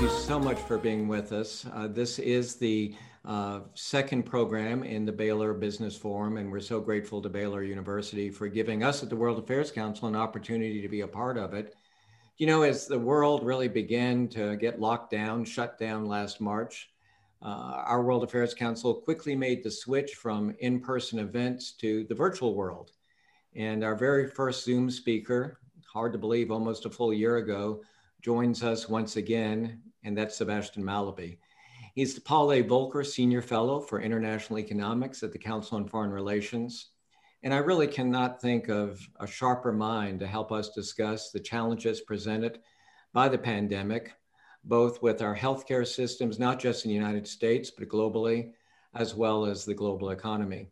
thank you so much for being with us. Uh, this is the uh, second program in the Baylor Business Forum, and we're so grateful to Baylor University for giving us at the World Affairs Council an opportunity to be a part of it. You know, as the world really began to get locked down, shut down last March, uh, our World Affairs Council quickly made the switch from in person events to the virtual world. And our very first Zoom speaker, hard to believe, almost a full year ago, joins us once again, and that's Sebastian Mallaby. He's the Paul A. Volcker Senior Fellow for International Economics at the Council on Foreign Relations. And I really cannot think of a sharper mind to help us discuss the challenges presented by the pandemic, both with our healthcare systems, not just in the United States, but globally, as well as the global economy.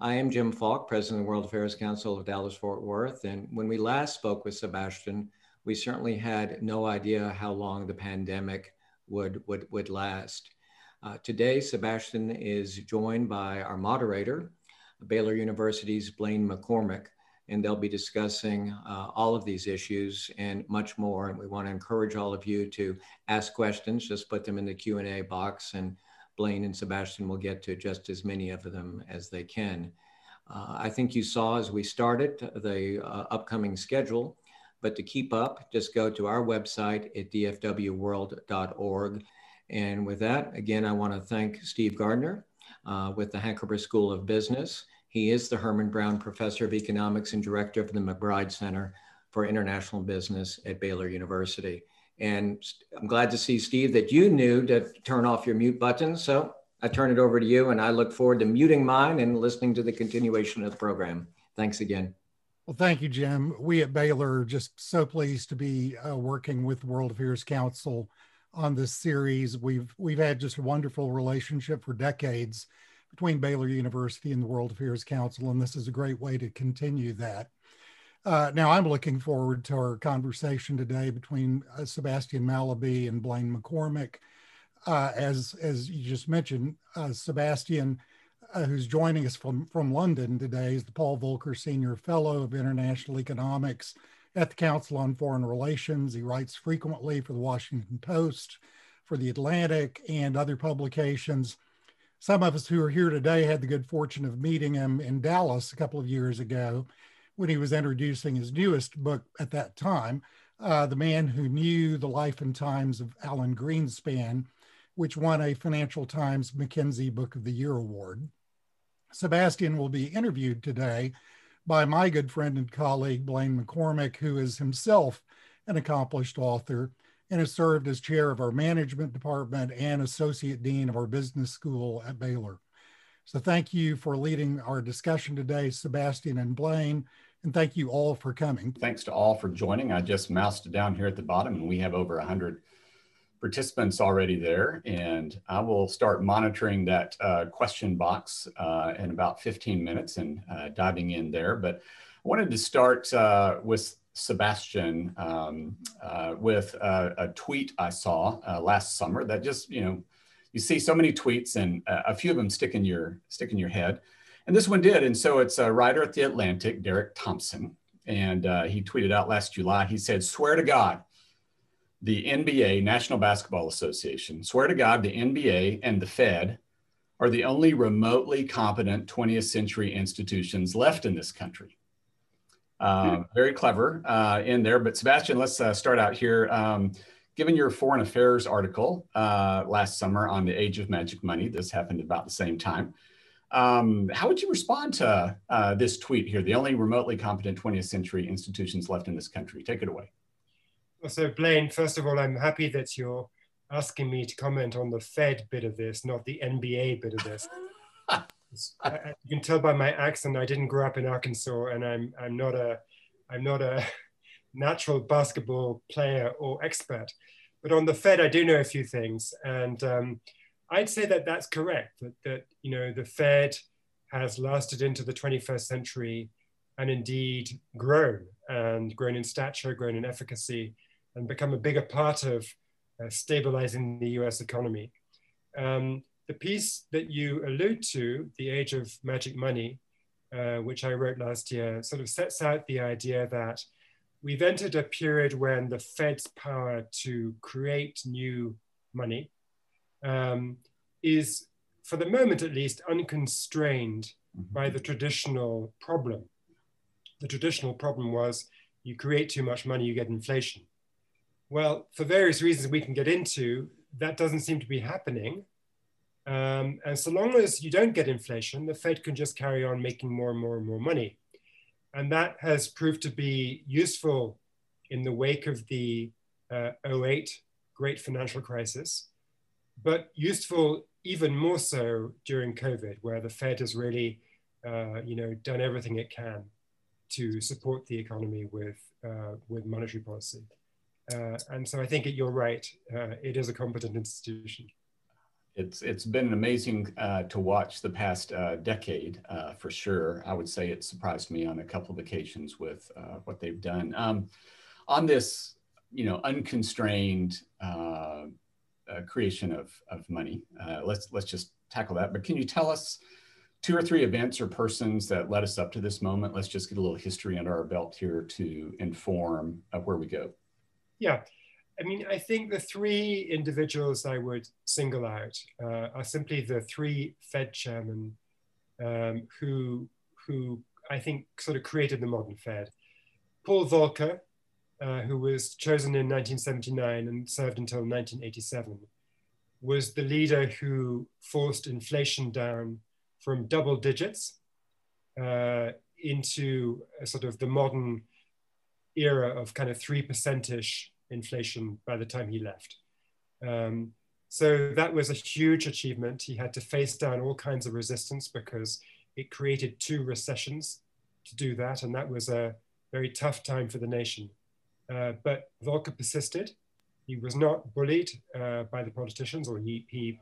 I am Jim Falk, President of the World Affairs Council of Dallas Fort Worth. And when we last spoke with Sebastian, we certainly had no idea how long the pandemic would, would, would last. Uh, today, Sebastian is joined by our moderator, Baylor University's Blaine McCormick, and they'll be discussing uh, all of these issues and much more. And we want to encourage all of you to ask questions, just put them in the Q&A box and Blaine and Sebastian will get to just as many of them as they can. Uh, I think you saw as we started the uh, upcoming schedule, but to keep up, just go to our website at dfwworld.org. And with that, again, I want to thank Steve Gardner uh, with the Hankamer School of Business. He is the Herman Brown Professor of Economics and Director of the McBride Center for International Business at Baylor University. And I'm glad to see, Steve, that you knew to turn off your mute button. So I turn it over to you, and I look forward to muting mine and listening to the continuation of the program. Thanks again. Well, thank you, Jim. We at Baylor are just so pleased to be uh, working with World Affairs Council on this series. We've we've had just a wonderful relationship for decades between Baylor University and the World Affairs Council, and this is a great way to continue that. Uh, now, I'm looking forward to our conversation today between uh, Sebastian Mallaby and Blaine McCormick. Uh, as as you just mentioned, uh, Sebastian uh, who's joining us from, from London today, is the Paul Volcker Senior Fellow of International Economics at the Council on Foreign Relations. He writes frequently for the Washington Post, for the Atlantic, and other publications. Some of us who are here today had the good fortune of meeting him in Dallas a couple of years ago when he was introducing his newest book at that time, uh, The Man Who Knew the Life and Times of Alan Greenspan, which won a Financial Times McKinsey Book of the Year award. Sebastian will be interviewed today by my good friend and colleague, Blaine McCormick, who is himself an accomplished author and has served as chair of our management department and associate dean of our business school at Baylor. So thank you for leading our discussion today, Sebastian and Blaine, and thank you all for coming. Thanks to all for joining. I just moused down here at the bottom and we have over 100 participants already there, and I will start monitoring that uh, question box uh, in about 15 minutes and uh, diving in there. But I wanted to start uh, with Sebastian um, uh, with a tweet I saw uh, last summer that just, you know, you see so many tweets and a few of them stick in your, stick in your head. And this one did. And so it's a writer at The Atlantic, Derek Thompson. And he tweeted out last July, he said, swear to God, the NBA, National Basketball Association, swear to God, the NBA and the Fed are the only remotely competent 20th century institutions left in this country. Uh, very clever uh, in there. But Sebastian, let's uh, start out here. Um, given your foreign affairs article uh, last summer on the age of magic money, this happened about the same time. Um, how would you respond to uh, this tweet here? The only remotely competent 20th century institutions left in this country. Take it away. So Blaine, first of all, I'm happy that you're asking me to comment on the Fed bit of this, not the NBA bit of this. I, you can tell by my accent, I didn't grow up in Arkansas, and I'm I'm not a I'm not a natural basketball player or expert. But on the Fed, I do know a few things, and um, I'd say that that's correct. That that you know the Fed has lasted into the 21st century, and indeed grown and grown in stature, grown in efficacy, and become a bigger part of uh, stabilizing the US economy. Um, the piece that you allude to, The Age of Magic Money, uh, which I wrote last year, sort of sets out the idea that we've entered a period when the Fed's power to create new money um, is, for the moment at least, unconstrained mm-hmm. by the traditional problem. The traditional problem was you create too much money, you get inflation. Well, for various reasons we can get into, that doesn't seem to be happening. Um, and so long as you don't get inflation, the Fed can just carry on making more and more and more money. And that has proved to be useful in the wake of the uh, 08 great financial crisis, but useful even more so during COVID, where the Fed has really, uh, you know, done everything it can to support the economy with, uh, with monetary policy. Uh, and so I think you're right, uh, it is a competent institution it's it's been amazing uh, to watch the past uh, decade uh, for sure. I would say it surprised me on a couple of occasions with uh, what they've done um, on this, you know, unconstrained creation of of money. let's let's just tackle that. But can you tell us two or three events or persons that led us up to this moment? Let's just get a little history under our belt here to inform where we go. Yeah. I mean, I think the three individuals I would single out uh, are simply the three Fed chairmen um, who, who I think sort of created the modern Fed. Paul Volcker, uh, who was chosen in 1979 and served until 1987, was the leader who forced inflation down from double digits uh, into sort of the modern era of kind of 3%ish inflation by the time he left. Um, so that was a huge achievement. He had to face down all kinds of resistance because it created two recessions to do that. And that was a very tough time for the nation. Uh, but Volcker persisted. He was not bullied uh, by the politicians, or he, he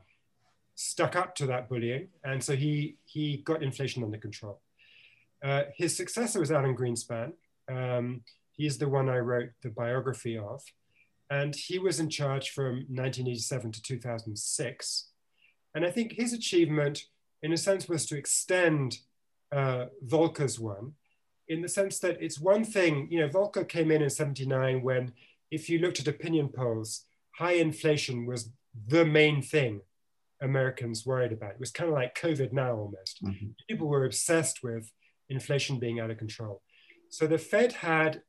stuck up to that bullying. And so he, he got inflation under control. Uh, his successor was Alan Greenspan. Um, He's the one I wrote the biography of. And he was in charge from 1987 to 2006. And I think his achievement, in a sense, was to extend uh, Volcker's one, in the sense that it's one thing, you know, Volcker came in in 79 when, if you looked at opinion polls, high inflation was the main thing Americans worried about. It was kind of like COVID now almost. Mm-hmm. People were obsessed with inflation being out of control. So the Fed had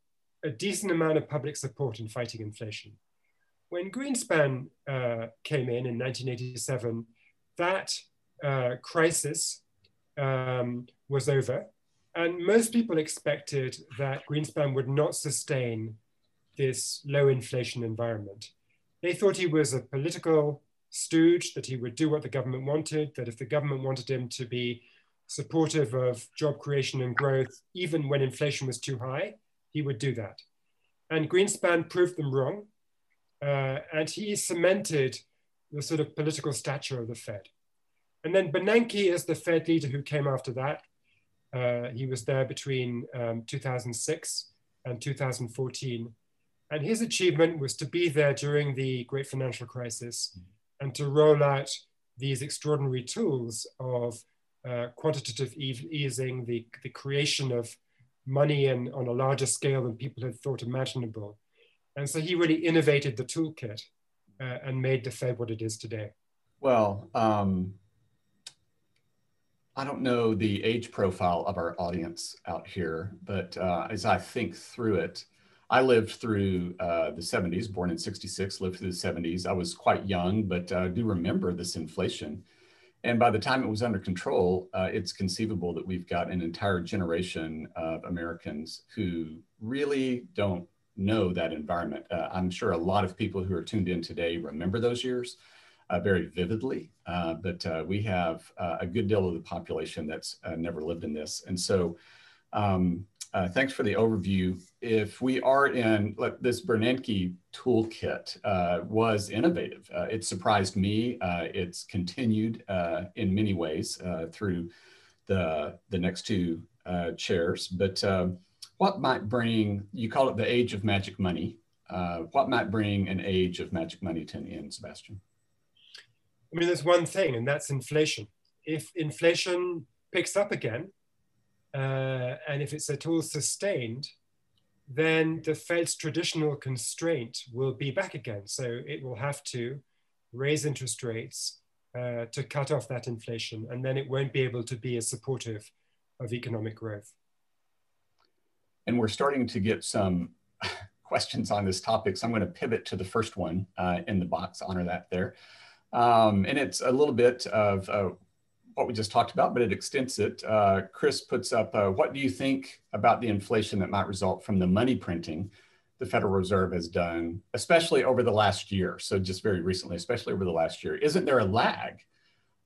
a decent amount of public support in fighting inflation. When Greenspan uh, came in in 1987, that uh, crisis um, was over. And most people expected that Greenspan would not sustain this low inflation environment. They thought he was a political stooge, that he would do what the government wanted, that if the government wanted him to be supportive of job creation and growth, even when inflation was too high, he would do that. And Greenspan proved them wrong. Uh, and he cemented the sort of political stature of the Fed. And then Bernanke is the Fed leader who came after that. Uh, he was there between um, 2006 and 2014. And his achievement was to be there during the great financial crisis and to roll out these extraordinary tools of uh, quantitative easing, the, the creation of money and on a larger scale than people had thought imaginable. And so he really innovated the toolkit uh, and made the Fed what it is today. Well, um, I don't know the age profile of our audience out here, but uh, as I think through it, I lived through uh, the 70s, born in 66, lived through the 70s. I was quite young, but I do remember this inflation. And by the time it was under control, uh, it's conceivable that we've got an entire generation of Americans who really don't know that environment. Uh, I'm sure a lot of people who are tuned in today remember those years uh, very vividly, uh, but uh, we have uh, a good deal of the population that's never lived in this. And so um, thanks for the overview. If we are in like, this Bernanke toolkit uh, was innovative. Uh, it surprised me. Uh, it's continued uh, in many ways uh, through the, the next two chairs. But um, what might bring, you call it the age of magic money. what might bring an age of magic money to an end, Sebastian? I mean, there's one thing, and that's inflation. If inflation picks up again, uh, and if it's at all sustained, then the Fed's traditional constraint will be back again. So it will have to raise interest rates uh, to cut off that inflation, and then it won't be able to be as supportive of economic growth. And we're starting to get some questions on this topic, so I'm going to pivot to the first one uh, in the box, honor that there. Um, and it's a little bit of uh, what we just talked about, but it extends it. Uh, Chris puts up, uh, what do you think about the inflation that might result from the money printing the Federal Reserve has done, especially over the last year? So just very recently, especially over the last year. Isn't there a lag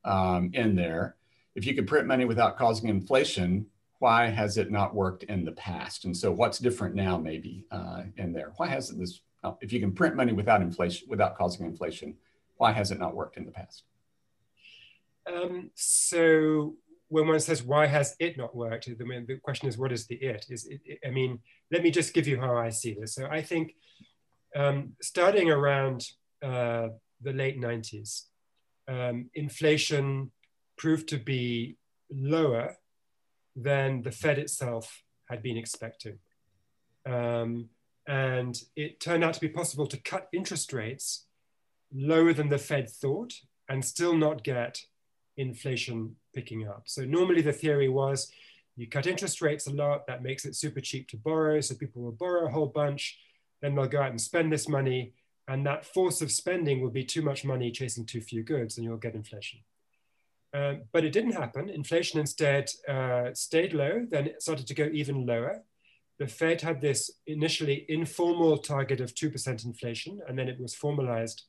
um, in there? If you could print money without causing inflation, why has it not worked in the past? And so what's different now maybe uh, in there? Why hasn't this, if you can print money without inflation, without causing inflation, why has it not worked in the past? Um, so when one says why has it not worked, the, the question is what is the it? Is it, it, I mean, let me just give you how I see this. So I think um, starting around uh, the late 90s, um, inflation proved to be lower than the Fed itself had been expecting. Um, and it turned out to be possible to cut interest rates lower than the Fed thought and still not get inflation picking up. So normally the theory was you cut interest rates a lot, that makes it super cheap to borrow. So people will borrow a whole bunch, then they'll go out and spend this money. And that force of spending will be too much money chasing too few goods and you'll get inflation. Uh, but it didn't happen. Inflation instead uh, stayed low, then it started to go even lower. The Fed had this initially informal target of 2% inflation, and then it was formalized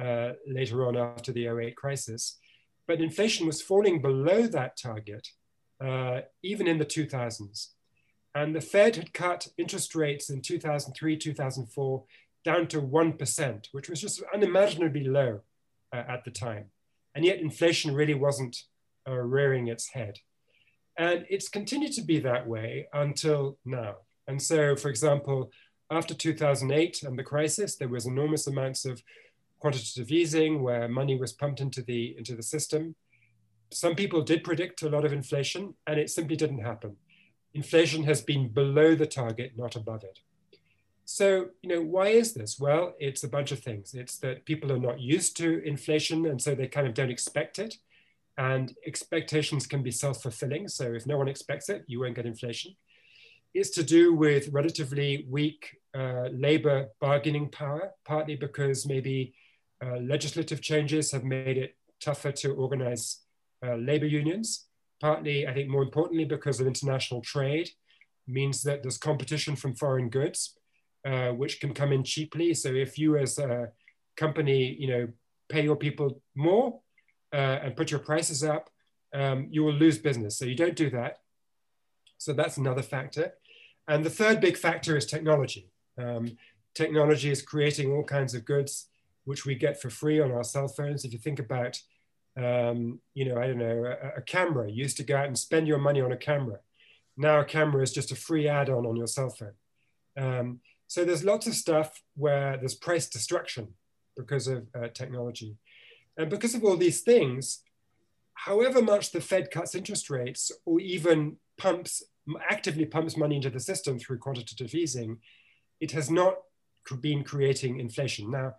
uh, later on after the 08 crisis. But inflation was falling below that target, uh, even in the 2000s. And the Fed had cut interest rates in 2003, 2004 down to 1%, which was just unimaginably low uh, at the time. And yet inflation really wasn't uh, rearing its head. And it's continued to be that way until now. And so, for example, after 2008 and the crisis, there was enormous amounts of quantitative easing where money was pumped into the, into the system. Some people did predict a lot of inflation and it simply didn't happen. Inflation has been below the target, not above it. So, you know, why is this? Well, it's a bunch of things. It's that people are not used to inflation and so they kind of don't expect it. And expectations can be self fulfilling. So, if no one expects it, you won't get inflation. It's to do with relatively weak uh, labor bargaining power, partly because maybe legislative changes have made it tougher to organize uh, labor unions, partly, I think more importantly, because of international trade, means that there's competition from foreign goods, uh, which can come in cheaply. So if you as a company, you know, pay your people more uh, and put your prices up, um, you will lose business. So you don't do that. So that's another factor. And the third big factor is technology. Um, technology is creating all kinds of goods which we get for free on our cell phones. If you think about, um, you know, I don't know, a, a, camera, you used to go out and spend your money on a camera. Now a camera is just a free add-on on your cell phone. Um, so there's lots of stuff where there's price destruction because of uh, technology. And because of all these things, however much the Fed cuts interest rates or even pumps, actively pumps money into the system through quantitative easing, it has not been creating inflation. Now,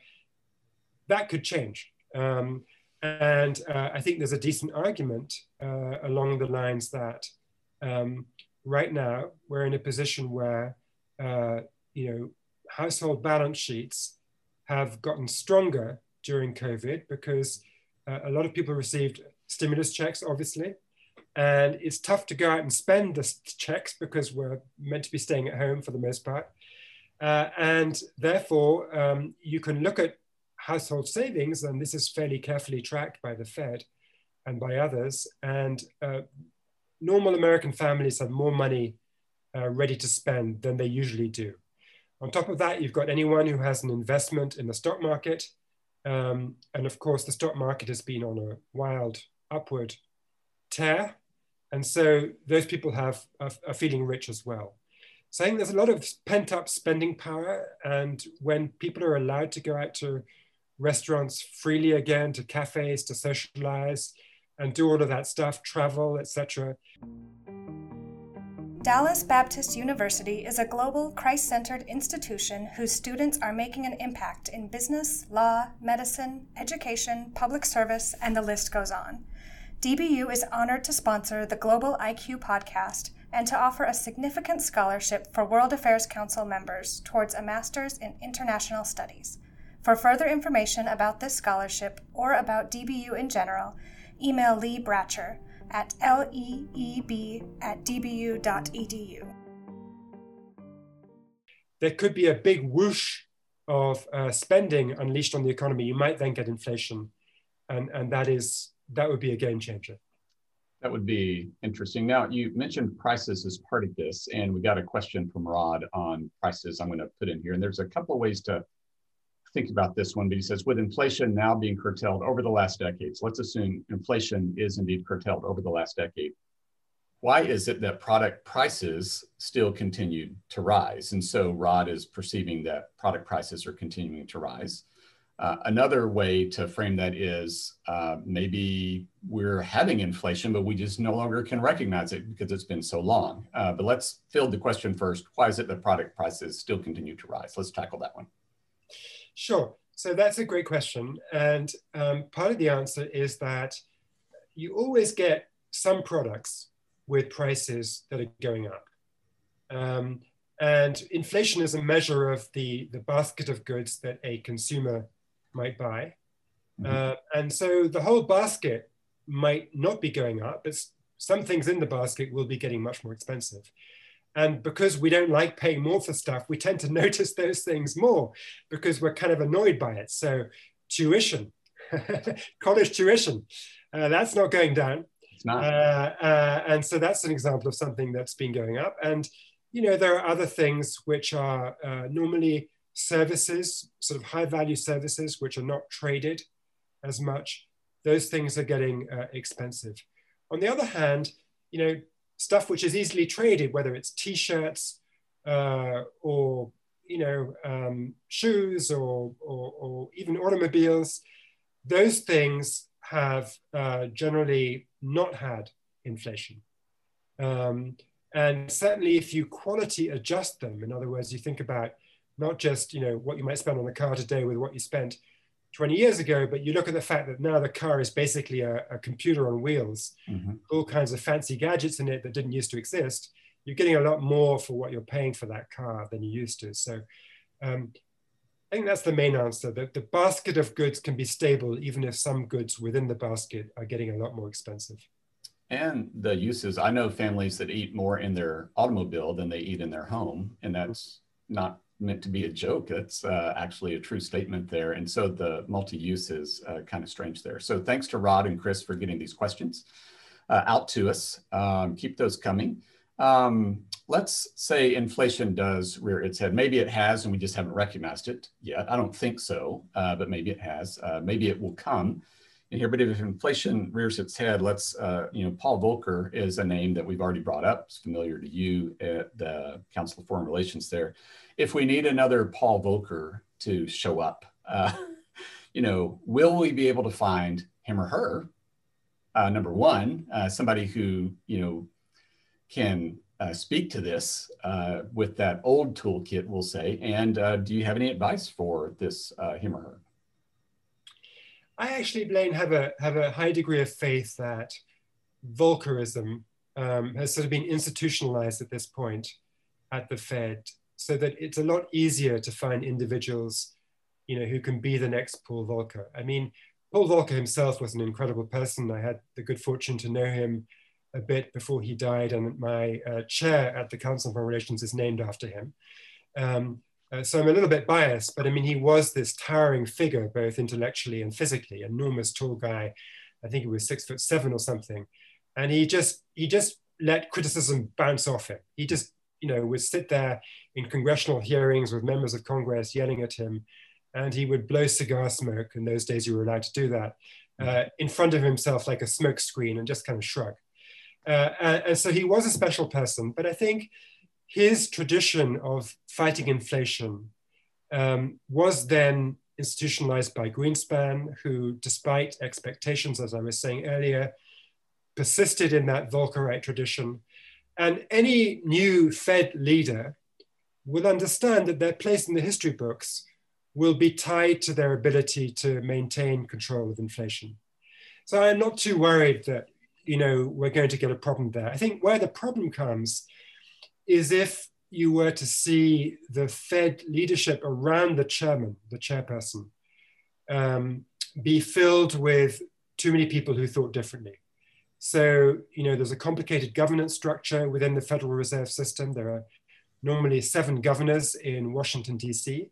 that could change. Um, and uh, I think there's a decent argument uh, along the lines that um, right now we're in a position where uh, you know household balance sheets have gotten stronger during COVID because uh, a lot of people received stimulus checks, obviously, and it's tough to go out and spend the checks because we're meant to be staying at home for the most part. Uh, and therefore, um, you can look at household savings, and this is fairly carefully tracked by the Fed and by others. And uh, normal American families have more money uh, ready to spend than they usually do. On top of that, you've got anyone who has an investment in the stock market. Um, and of course, the stock market has been on a wild upward tear. And so those people have are, feeling rich as well. So I think there's a lot of pent up spending power. And when people are allowed to go out to restaurants freely again, to cafes, to socialize, and do all of that stuff, travel, etc. Dallas Baptist University is a global, Christ centered institution whose students are making an impact in business, law, medicine, education, public service, and the list goes on. DBU is honored to sponsor the Global IQ podcast and to offer a significant scholarship for World Affairs Council members towards a Master's in International Studies. For further information about this scholarship or about DBU in general, email Lee Bratcher at leeb at dbu.edu. There could be a big whoosh of uh, spending unleashed on the economy. You might then get inflation, and, and that is that would be a game changer. That would be interesting. Now, you mentioned prices as part of this, and we got a question from Rod on prices I'm going to put in here. And there's a couple of ways to think about this one, but he says, with inflation now being curtailed over the last decades, let's assume inflation is indeed curtailed over the last decade. Why is it that product prices still continued to rise? And so Rod is perceiving that product prices are continuing to rise. Uh, another way to frame that is uh, maybe we're having inflation, but we just no longer can recognize it because it's been so long. Uh, but let's field the question first. Why is it that product prices still continue to rise? Let's tackle that one. Sure. So that's a great question. And um, part of the answer is that you always get some products with prices that are going up. Um, and inflation is a measure of the, the basket of goods that a consumer might buy. Mm-hmm. Uh, and so the whole basket might not be going up, but some things in the basket will be getting much more expensive. And because we don't like paying more for stuff, we tend to notice those things more because we're kind of annoyed by it. So, tuition, college tuition, uh, that's not going down. It's not. Uh, uh, and so that's an example of something that's been going up. And, you know, there are other things which are uh, normally services, sort of high value services, which are not traded as much. Those things are getting uh, expensive. On the other hand, you know, stuff which is easily traded, whether it's t-shirts uh, or you know um, shoes or, or, or, even automobiles, those things have uh, generally not had inflation. Um, and certainly if you quality adjust them, in other words, you think about not just you know what you might spend on a car today with what you spent 20 years ago, but you look at the fact that now the car is basically a, a computer on wheels, mm-hmm. all kinds of fancy gadgets in it that didn't used to exist. You're getting a lot more for what you're paying for that car than you used to. So um, I think that's the main answer. That the basket of goods can be stable, even if some goods within the basket are getting a lot more expensive. And the uses, I know families that eat more in their automobile than they eat in their home, and that's not meant to be a joke. It's uh, actually a true statement there. And so the multi-use is uh, kind of strange there. So thanks to Rod and Chris for getting these questions uh, out to us. Um, keep those coming. Um, let's say inflation does rear its head. Maybe it has and we just haven't recognized it yet. I don't think so, uh, but maybe it has. Uh, maybe it will come here. But if inflation rears its head, let's, uh, you know, Paul Volcker is a name that we've already brought up. It's familiar to you at the Council of Foreign Relations there. If we need another Paul Volcker to show up, uh, you know, will we be able to find him or her? Uh, number one, uh, somebody who, you know, can uh, speak to this uh, with that old toolkit, we'll say. And do you have any advice for this him or her? I actually, Blaine, have a have a high degree of faith that Volckerism um, has sort of been institutionalized at this point at the Fed, so that it's a lot easier to find individuals, you know, who can be the next Paul Volcker. I mean, Paul Volcker himself was an incredible person. I had the good fortune to know him a bit before he died, and my uh, chair at the Council on Foreign Relations is named after him. Um, uh, so I'm a little bit biased, but I mean, he was this towering figure, both intellectually and physically, enormous tall guy. I think he was six foot seven or something. And he just, he just let criticism bounce off him. He just, you know, would sit there in congressional hearings with members of Congress yelling at him. And he would blow cigar smoke. In those days, you were allowed to do that uh, in front of himself like a smoke screen and just kind of shrug. Uh, and, and so he was a special person. But I think his tradition of fighting inflation um, was then institutionalized by Greenspan, who, despite expectations, as I was saying earlier, persisted in that Volckerite tradition. And any new Fed leader will understand that their place in the history books will be tied to their ability to maintain control of inflation. So I'm not too worried that you know we're going to get a problem there. I think where the problem comes is if you were to see the Fed leadership around the chairman, the chairperson, um, be filled with too many people who thought differently. So, you know, there's a complicated governance structure within the Federal Reserve System. There are normally seven governors in Washington, D.C.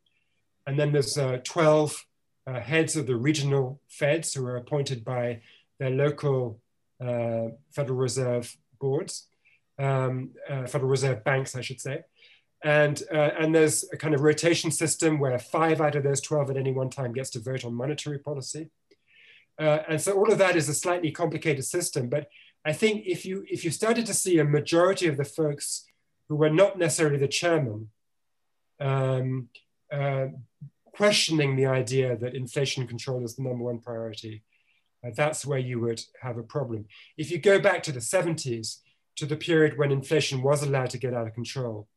And then there's uh, 12 uh, heads of the regional feds who are appointed by their local uh, Federal Reserve boards um, uh, Federal Reserve banks, I should say. And, uh, and there's a kind of rotation system where five out of those 12 at any one time gets to vote on monetary policy. Uh, and so all of that is a slightly complicated system. But I think if you, if you started to see a majority of the folks who were not necessarily the chairman um, uh, questioning the idea that inflation control is the number one priority, uh, that's where you would have a problem. If you go back to the 70s, to the period when inflation was allowed to get out of control.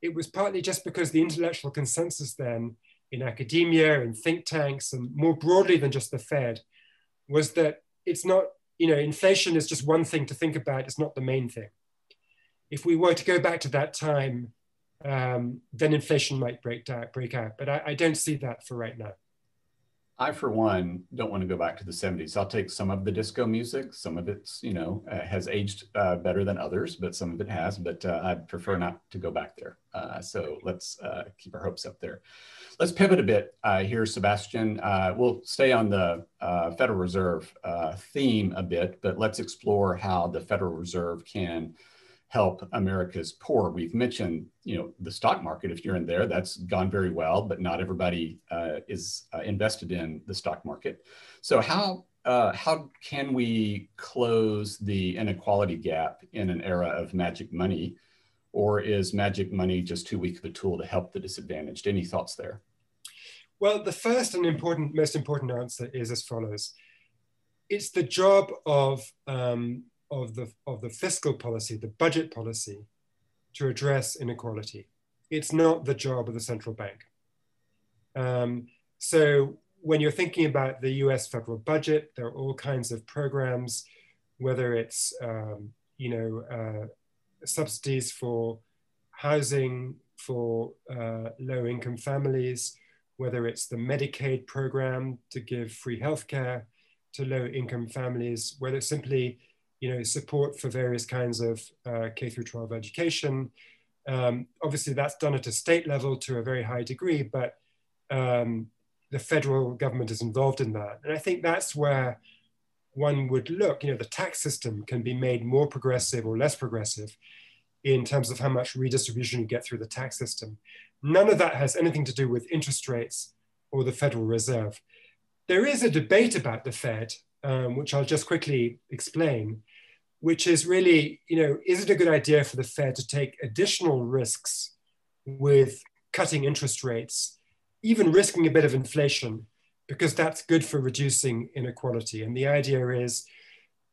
It was partly just because the intellectual consensus then in academia and think tanks and more broadly than just the Fed was that it's not, you know, inflation is just one thing to think about, it's not the main thing. If we were to go back to that time, um, then inflation might break, out, break out. But I, I don't see that for right now. I, for one, don't want to go back to the 70s. I'll take some of the disco music. Some of it's, you know, uh, has aged uh, better than others, but some of it has. But uh, I'd prefer not to go back there. Uh, so let's uh, keep our hopes up there. Let's pivot a bit uh, here, Sebastian. we'll stay on the Federal Reserve theme a bit, but let's explore how the Federal Reserve can help America's poor. We've mentioned, you know, the stock market. If you're in there, that's gone very well, but not everybody uh, is uh, invested in the stock market. So how uh, how can we close the inequality gap in an era of magic money, or is magic money just too weak of a tool to help the disadvantaged? Any thoughts there? Well, the first and important, most important answer is as follows: It's the job of um, of the, of the fiscal policy, the budget policy, to address inequality. It's not the job of the central bank. Um, so when you're thinking about the US federal budget, there are all kinds of programs, whether it's um, you know uh, subsidies for housing for uh, low income families, whether it's the Medicaid program to give free healthcare to low income families, whether it's simply you know, support for various kinds of uh, K through 12 education. Um, obviously, that's done at a state level to a very high degree, but um, the federal government is involved in that. And I think that's where one would look. You know, the tax system can be made more progressive or less progressive in terms of how much redistribution you get through the tax system. None of that has anything to do with interest rates or the Federal Reserve. There is a debate about the Fed, um, which I'll just quickly explain, which is really, you know, is it a good idea for the Fed to take additional risks with cutting interest rates, even risking a bit of inflation, because that's good for reducing inequality. And the idea is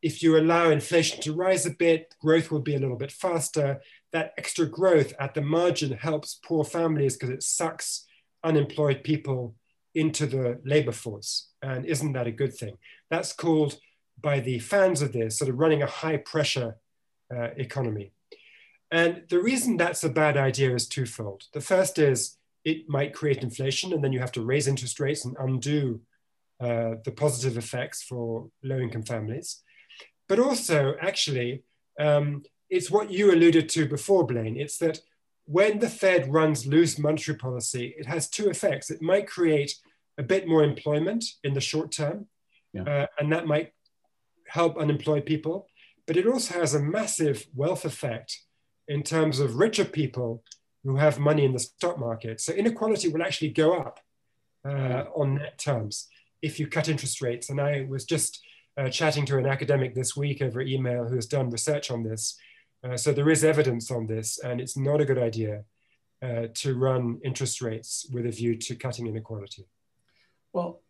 if you allow inflation to rise a bit, growth will be a little bit faster. That extra growth at the margin helps poor families because it sucks unemployed people into the labor force. And isn't that a good thing? That's called by the fans of this, sort of running a high pressure uh, economy. And the reason that's a bad idea is twofold. The first is it might create inflation, and then you have to raise interest rates and undo uh, the positive effects for low income families. But also, actually, um, it's what you alluded to before, Blaine. It's that when the Fed runs loose monetary policy, it has two effects. It might create a bit more employment in the short term, yeah. uh, and that might help unemployed people, but it also has a massive wealth effect in terms of richer people who have money in the stock market. So inequality will actually go up uh, on net terms if you cut interest rates. And I was just uh, chatting to an academic this week over email who has done research on this. Uh, so there is evidence on this, and it's not a good idea uh, to run interest rates with a view to cutting inequality. Well,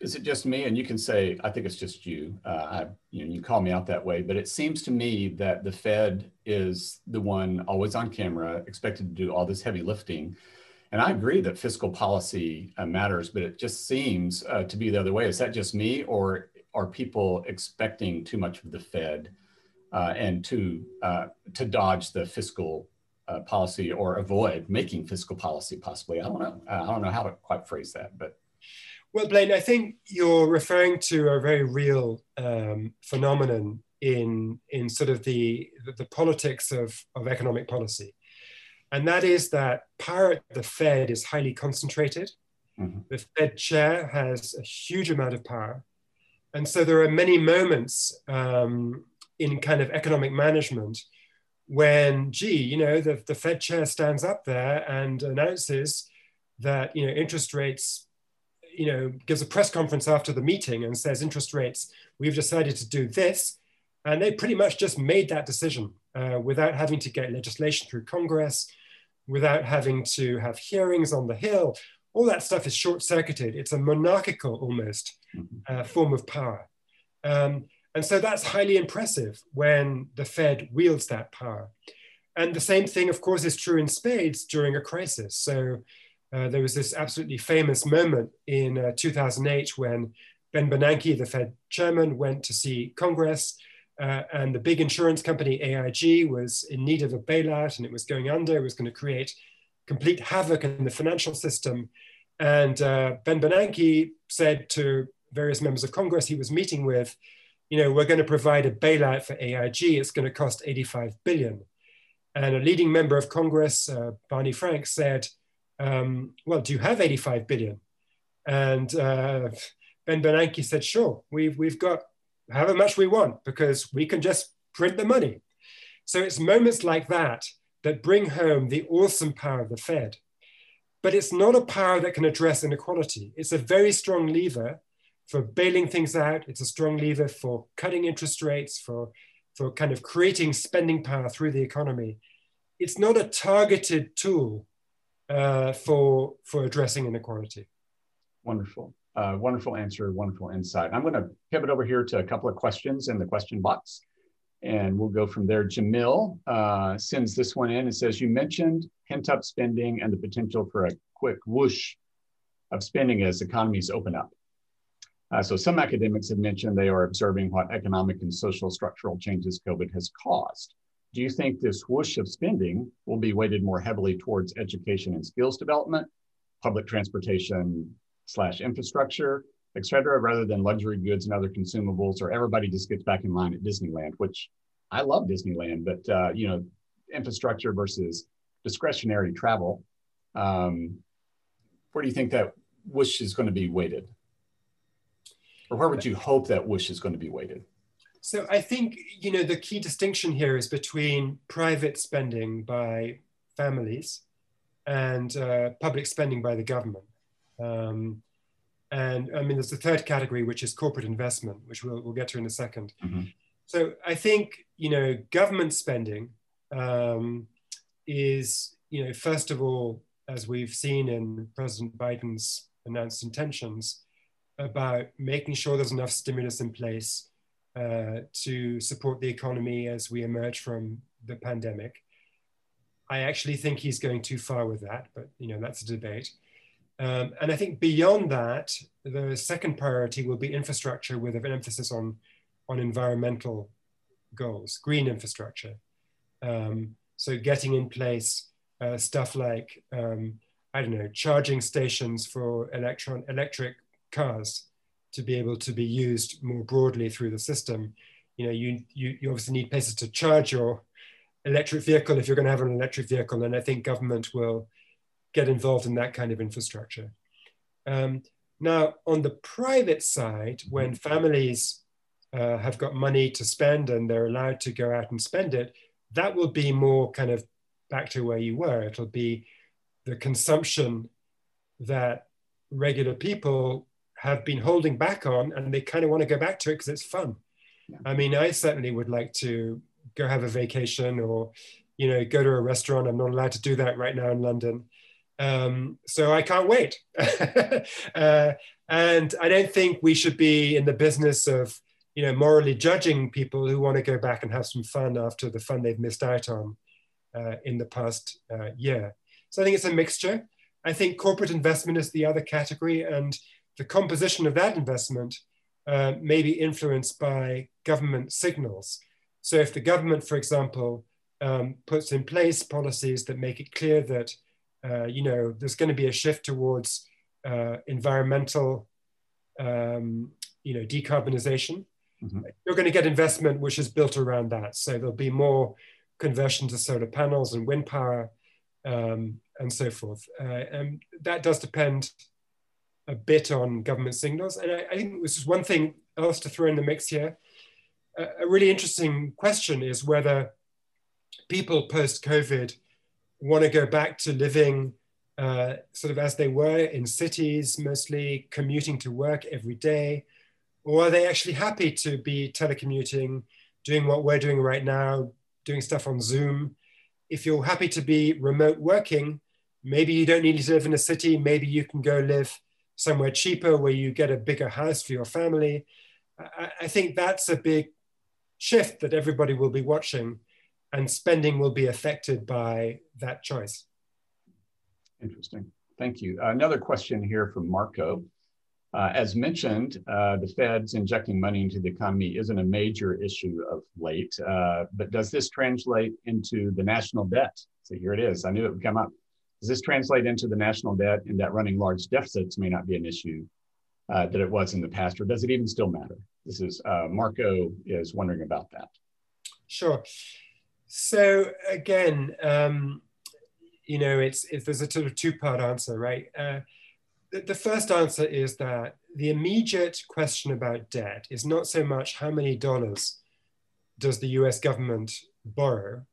is it just me? And you can say, I think it's just you. Uh, I, you know, you call me out that way, but it seems to me that the Fed is the one always on camera, expected to do all this heavy lifting. And I agree that fiscal policy uh, matters, but it just seems uh, to be the other way. Is that just me, or are people expecting too much of the Fed uh, and to uh, to dodge the fiscal uh, policy or avoid making fiscal policy possibly? I don't know. I don't know how to quite phrase that, but well, Blaine, I think you're referring to a very real um, phenomenon in, in sort of the, the politics of, of economic policy. And that is that power at the Fed is highly concentrated. Mm-hmm. The Fed chair has a huge amount of power. And so there are many moments um, in kind of economic management when, gee, you know, the, the Fed chair stands up there and announces that, you know, interest rates you know, gives a press conference after the meeting and says interest rates, we've decided to do this. And they pretty much just made that decision uh, without having to get legislation through Congress, without having to have hearings on the Hill. All that stuff is short circuited. It's a monarchical almost mm-hmm. uh, form of power. Um, and so that's highly impressive when the Fed wields that power. And the same thing, of course, is true in spades during a crisis. So uh, there was this absolutely famous moment in uh, 2008 when Ben Bernanke, the Fed chairman, went to see Congress, uh, and the big insurance company AIG was in need of a bailout and it was going under. It was going to create complete havoc in the financial system. And uh, Ben Bernanke said to various members of Congress he was meeting with, you know, we're going to provide a bailout for AIG. It's going to cost 85 billion. And a leading member of Congress, uh, Barney Frank, said, um, well, do you have 85 billion? And uh, Ben Bernanke said, sure, we've, we've got however much we want because we can just print the money. So it's moments like that that bring home the awesome power of the Fed. But it's not a power that can address inequality. It's a very strong lever for bailing things out. It's a strong lever for cutting interest rates, for, for kind of creating spending power through the economy. It's not a targeted tool uh, for, for addressing inequality. Wonderful. Uh, wonderful answer, wonderful insight. I'm going to pivot over here to a couple of questions in the question box, and we'll go from there. Jamil uh, sends this one in and says, You mentioned pent up spending and the potential for a quick whoosh of spending as economies open up. Uh, so, some academics have mentioned they are observing what economic and social structural changes COVID has caused. Do you think this whoosh of spending will be weighted more heavily towards education and skills development, public transportation slash infrastructure, et cetera, rather than luxury goods and other consumables, or everybody just gets back in line at Disneyland, which I love Disneyland, but uh, you know, infrastructure versus discretionary travel. Um, where do you think that whoosh is going to be weighted? Or where would you hope that whoosh is going to be weighted? So I think you know the key distinction here is between private spending by families and uh, public spending by the government. Um, and I mean, there's a third category, which is corporate investment, which we'll, we'll get to in a 2nd mm-hmm. So I think, you know, government spending um, is, you know, first of all, as we've seen in President Biden's announced intentions, about making sure there's enough stimulus in place uh, to support the economy as we emerge from the pandemic. I actually think he's going too far with that, but you know that's a debate. Um, and I think beyond that, the second priority will be infrastructure with an emphasis on, on environmental goals, green infrastructure. Um, so getting in place uh, stuff like, um, I don't know, charging stations for electron, electric cars to be able to be used more broadly through the system. You know, you, you, you obviously need places to charge your electric vehicle if you're going to have an electric vehicle. And I think government will get involved in that kind of infrastructure. Um, now, on the private side, when families uh, have got money to spend and they're allowed to go out and spend it, that will be more kind of back to where you were. It'll be the consumption that regular people have been holding back on and they kind of want to go back to it because it's fun. Yeah. I mean, I certainly would like to go have a vacation or, you know, go to a restaurant. I'm not allowed to do that right now in London. Um, so I can't wait. uh, and I don't think we should be in the business of, you know, morally judging people who want to go back and have some fun after the fun they've missed out on uh, in the past uh, year. So I think it's a mixture. I think corporate investment is the other category, and the composition of that investment uh, may be influenced by government signals. So if the government, for example, um, puts in place policies that make it clear that uh, you know there's going to be a shift towards uh, environmental um, you know decarbonization, mm-hmm. you're going to get investment which is built around that. So there'll be more conversion to solar panels and wind power um, and so forth. Uh, and that does depend a bit on government signals. And I, I think this is one thing else to throw in the mix here. A, a really interesting question is whether people post COVID want to go back to living uh, sort of as they were in cities, mostly commuting to work every day, or are they actually happy to be telecommuting, doing what we're doing right now, doing stuff on Zoom? If you're happy to be remote working, maybe you don't need to live in a city, maybe you can go live somewhere cheaper where you get a bigger house for your family. I, I think that's a big shift that everybody will be watching and spending will be affected by that choice. Interesting. Thank you. Another question here from Marco. Uh, as mentioned, uh, the Fed's injecting money into the economy isn't a major issue of late, uh, but does this translate into the national debt? So here it is. I knew it would come up. Does this translate into the national debt and that running large deficits may not be an issue uh, that it was in the past, or does it even still matter? This is uh, Marco is wondering about that. Sure. So again, um, you know, it's, it's there's a sort of two-part answer, right? Uh, the first answer is that the immediate question about debt is not so much how many dollars does the U.S. government borrow,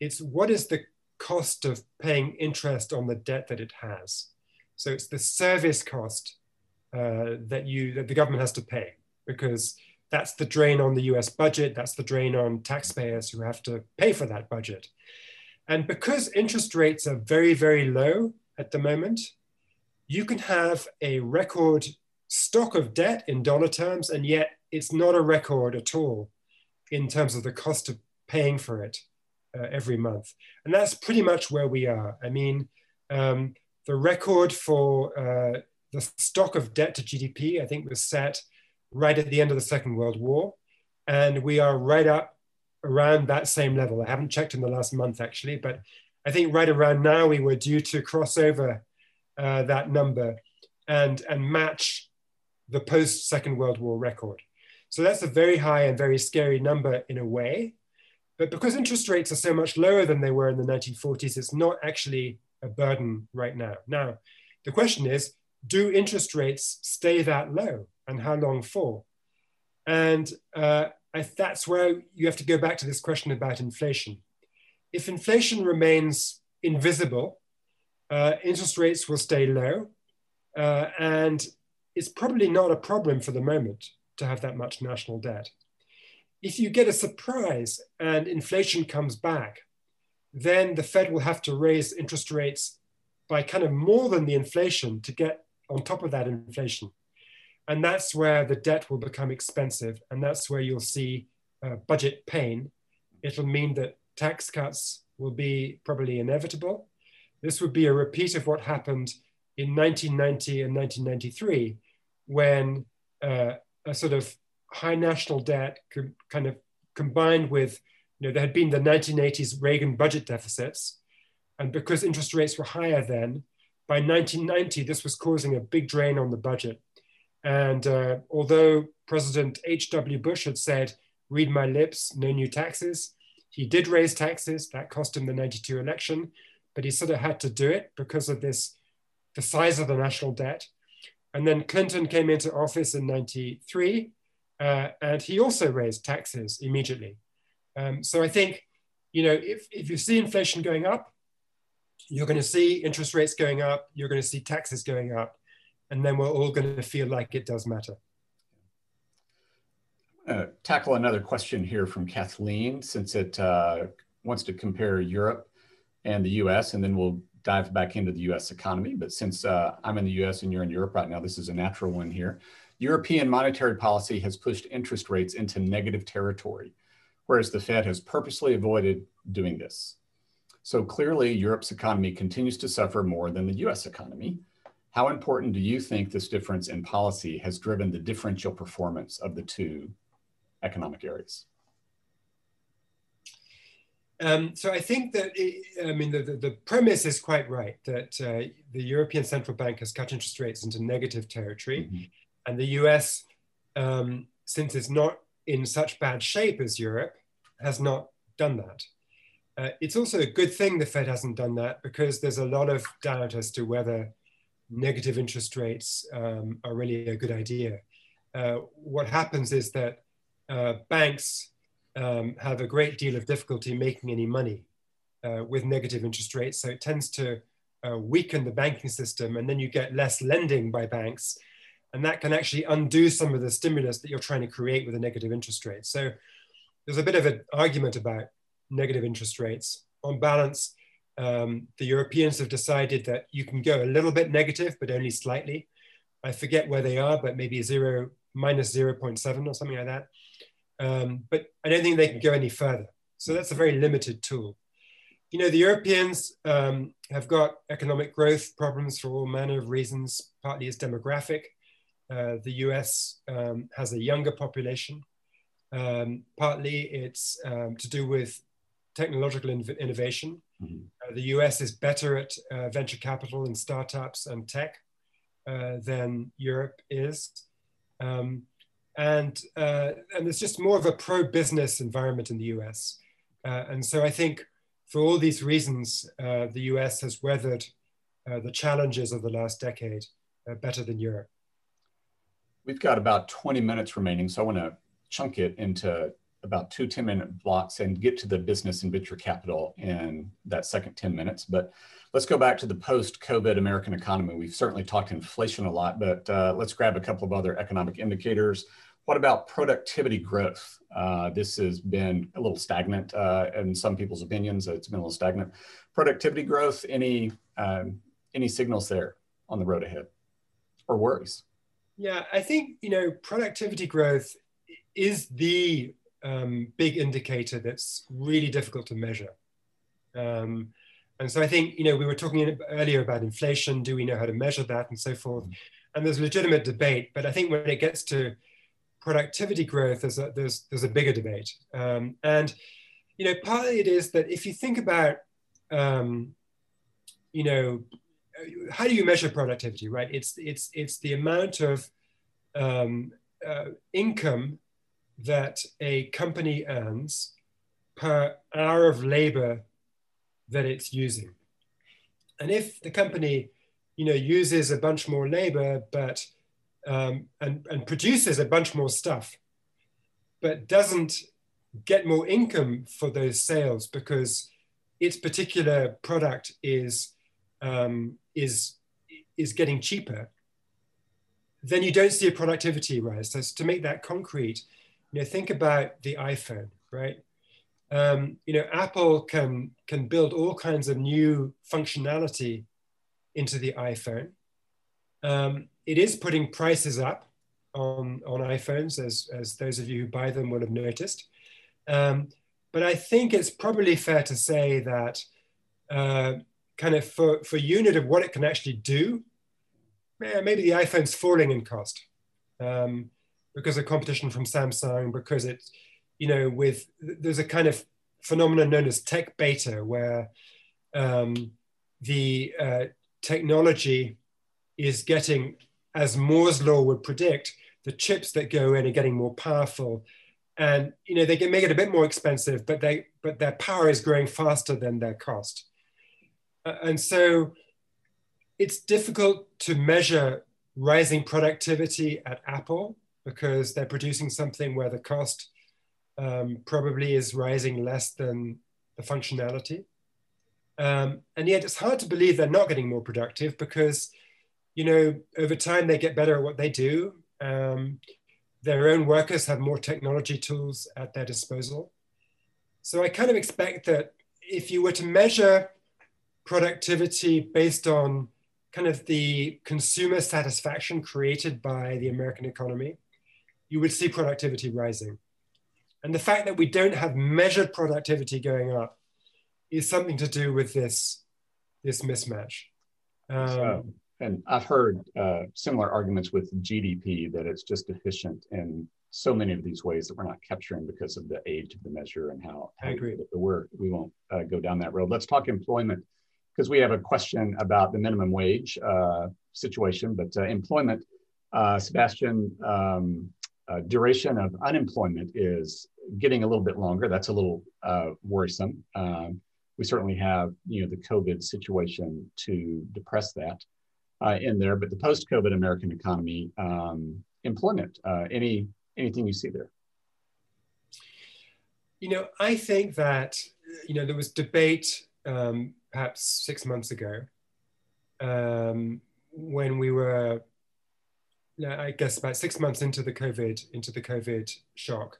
it's what is the cost of paying interest on the debt that it has. So it's the service cost uh, that you that the government has to pay because that's the drain on the US budget, that's the drain on taxpayers who have to pay for that budget. And because interest rates are very, very low at the moment, you can have a record stock of debt in dollar terms, and yet it's not a record at all in terms of the cost of paying for it uh, every month. And that's pretty much where we are. I mean, um, the record for uh, the stock of debt to GDP, I think, was set right at the end of the Second World War. And we are right up around that same level. I haven't checked in the last month actually, but I think right around now we were due to cross over uh, that number and, and match the post Second World War record. So that's a very high and very scary number in a way. But because interest rates are so much lower than they were in the 1940s, it's not actually a burden right now. Now, the question is do interest rates stay that low? and how long for? And uh, that's where you have to go back to this question about inflation. If inflation remains invisible, uh, interest rates will stay low, uh, and it's probably not a problem for the moment to have that much national debt. If you get a surprise and inflation comes back, then the Fed will have to raise interest rates by kind of more than the inflation to get on top of that inflation. And that's where the debt will become expensive. And that's where you'll see uh, budget pain. It'll mean that tax cuts will be probably inevitable. This would be a repeat of what happened in 1990 and 1993, when uh, a sort of high national debt kind of combined with, you know, there had been the 1980s Reagan budget deficits. And because interest rates were higher then, by 1990, this was causing a big drain on the budget. And uh, although President H.W. Bush had said, read my lips, no new taxes, he did raise taxes. That cost him the 92 election, but he sort of had to do it because of this, the size of the national debt. And then Clinton came into office in 93, uh, and he also raised taxes immediately. Um, so I think, you know, if, if you see inflation going up, you're going to see interest rates going up, you're going to see taxes going up and then we're all going to feel like it does matter. Uh, tackle another question here from Kathleen, since it uh, wants to compare Europe and the US, and then we'll dive back into the US economy, but since uh, I'm in the US and you're in Europe right now, this is a natural one here. European monetary policy has pushed interest rates into negative territory, whereas the Fed has purposely avoided doing this. So clearly, Europe's economy continues to suffer more than the US economy. How important do you think this difference in policy has driven the differential performance of the two economic areas? Um, so I think that, it, I mean, the, the, premise is quite right that uh, the European Central Bank has cut interest rates into negative territory. Mm -hmm. And the US, um, since it's not in such bad shape as Europe, has not done that. Uh, it's also a good thing the Fed hasn't done that because there's a lot of doubt as to whether negative interest rates um, are really a good idea. Uh, what happens is that uh, banks um, have a great deal of difficulty making any money uh, with negative interest rates. So it tends to uh, weaken the banking system and then you get less lending by banks. And that can actually undo some of the stimulus that you're trying to create with a negative interest rate. So there's a bit of an argument about negative interest rates. On balance, um, the Europeans have decided that you can go a little bit negative, but only slightly. I forget where they are, but maybe zero minus 0.7 or something like that. Um, but I don't think they can go any further. So that's a very limited tool. You know, the Europeans um, have got economic growth problems for all manner of reasons. Partly it's demographic. Uh, the US um, has a younger population. Um, partly it's um, to do with technological in innovation. Mm-hmm. Uh, the US is better at uh, venture capital and startups and tech uh, than Europe is. Um, and, uh, and there's just more of a pro business environment in the US. Uh, and so I think for all these reasons, uh, the US has weathered the challenges of the last decade better than Europe. We've got about 20 minutes remaining, so I want to chunk it into about two 10 minute blocks and get to the business and venture capital in that second 10 minutes. But let's go back to the post COVID American economy. We've certainly talked inflation a lot, but uh, let's grab a couple of other economic indicators. What about productivity growth? Uh, this has been a little stagnant uh, in some people's opinions. It's been a little stagnant. Productivity growth, any, um, any signals there on the road ahead or worries? Yeah, I think, you know, productivity growth is the um, big indicator that's really difficult to measure. Um, and so I think, you know, we were talking earlier about inflation. Do we know how to measure that and so forth? And there's legitimate debate, but I think when it gets to productivity growth, there's a, there's, there's a bigger debate. Um, and, you know, partly it is that if you think about, um, you know, how do you measure productivity, right? It's, it's, it's the amount of um, uh, income that a company earns per hour of labor that it's using. And if the company, you know, uses a bunch more labor, but um, and, and produces a bunch more stuff, but doesn't get more income for those sales because its particular product is um, is is getting cheaper, then you don't see a productivity rise. So to make that concrete, you know, think about the iPhone, right? Um, you know, Apple can can build all kinds of new functionality into the iPhone. Um, it is putting prices up on on iPhones, as as those of you who buy them will have noticed. Um, but I think it's probably fair to say that uh, kind of for for unit of what it can actually do, maybe the iPhone's falling in cost. Um, because of competition from Samsung, because it's, you know, with, there's a kind of phenomenon known as tech beta, where um, the uh, technology is getting, as Moore's law would predict, the chips that go in are getting more powerful. And you know they can make it a bit more expensive, but they but their power is growing faster than their cost. Uh, and so it's difficult to measure rising productivity at Apple because they're producing something where the cost um, probably is rising less than the functionality. Um, and yet it's hard to believe they're not getting more productive because, you know, over time they get better at what they do. Um, their own workers have more technology tools at their disposal. So I kind of expect that if you were to measure productivity based on kind of the consumer satisfaction created by the American economy, you would see productivity rising. And the fact that we don't have measured productivity going up is something to do with this, this mismatch. Um, so, and I've heard uh, similar arguments with GDP that it's just deficient in so many of these ways that we're not capturing because of the age of the measure and how, I agree. We, are we won't uh, go down that road. Let's talk employment because we have a question about the minimum wage uh, situation, but uh, employment, uh, Sebastian, um, uh, duration of unemployment is getting a little bit longer. That's a little uh, worrisome. Um, we certainly have, you know, the COVID situation to depress that in there, but the post-COVID American economy, um, employment, any anything you see there? You know, I think that, you know, there was debate um, perhaps six months ago um, when we were, I guess about six months into the COVID, into the COVID shock,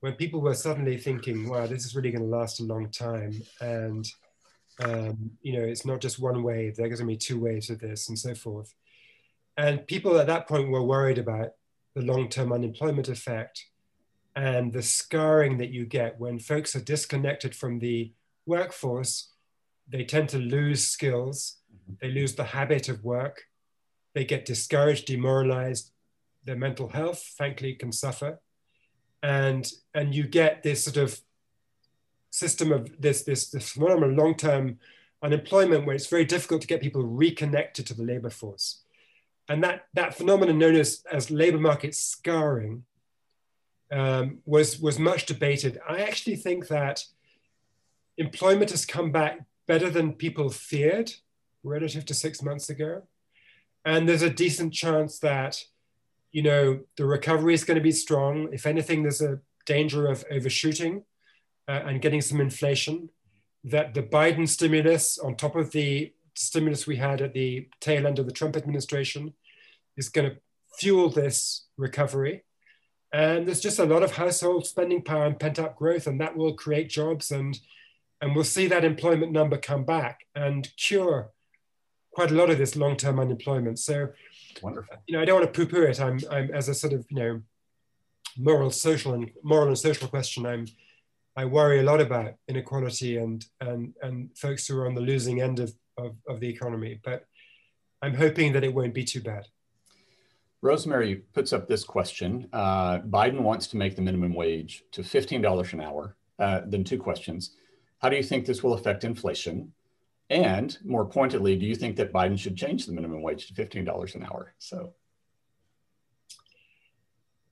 when people were suddenly thinking, wow, this is really going to last a long time. And, um, you know, it's not just one wave, there's going to be two waves of this and so forth. And people at that point were worried about the long-term unemployment effect and the scarring that you get when folks are disconnected from the workforce, they tend to lose skills, they lose the habit of work, they get discouraged, demoralized, their mental health, frankly, can suffer. And, and you get this sort of system of this, this, this phenomenon, of long-term unemployment, where it's very difficult to get people reconnected to the labor force. And that, that phenomenon known as, as labor market scarring um, was, was much debated. I actually think that employment has come back better than people feared relative to six months ago. And there's a decent chance that, you know, the recovery is going to be strong. If anything, there's a danger of overshooting uh, and getting some inflation. That the Biden stimulus, on top of the stimulus we had at the tail end of the Trump administration is going to fuel this recovery. And there's just a lot of household spending power and pent up growth, and that will create jobs. And, and we'll see that employment number come back and cure quite a lot of this long term unemployment. So, wonderful. You know, I don't want to poo poo it. I'm, I'm, as a sort of, you know, moral, social, and moral and social question, I'm, I worry a lot about inequality and, and, and folks who are on the losing end of of, of the economy. But I'm hoping that it won't be too bad. Rosemary puts up this question. Uh, Biden wants to make the minimum wage to $15 an hour. Uh, then two questions. How do you think this will affect inflation? And more pointedly, do you think that Biden should change the minimum wage to $15 an hour? So,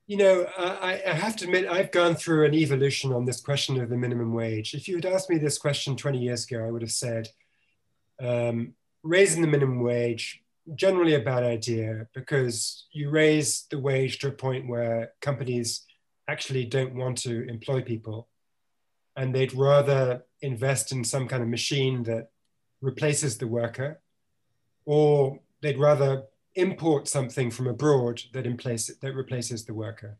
you know, I, I, have to admit, I've gone through an evolution on this question of the minimum wage. If you had asked me this question 20 years ago, I would have said, um, raising the minimum wage, generally a bad idea because you raise the wage to a point where companies actually don't want to employ people and they'd rather invest in some kind of machine that replaces the worker or they'd rather import something from abroad that, in place, that replaces the worker.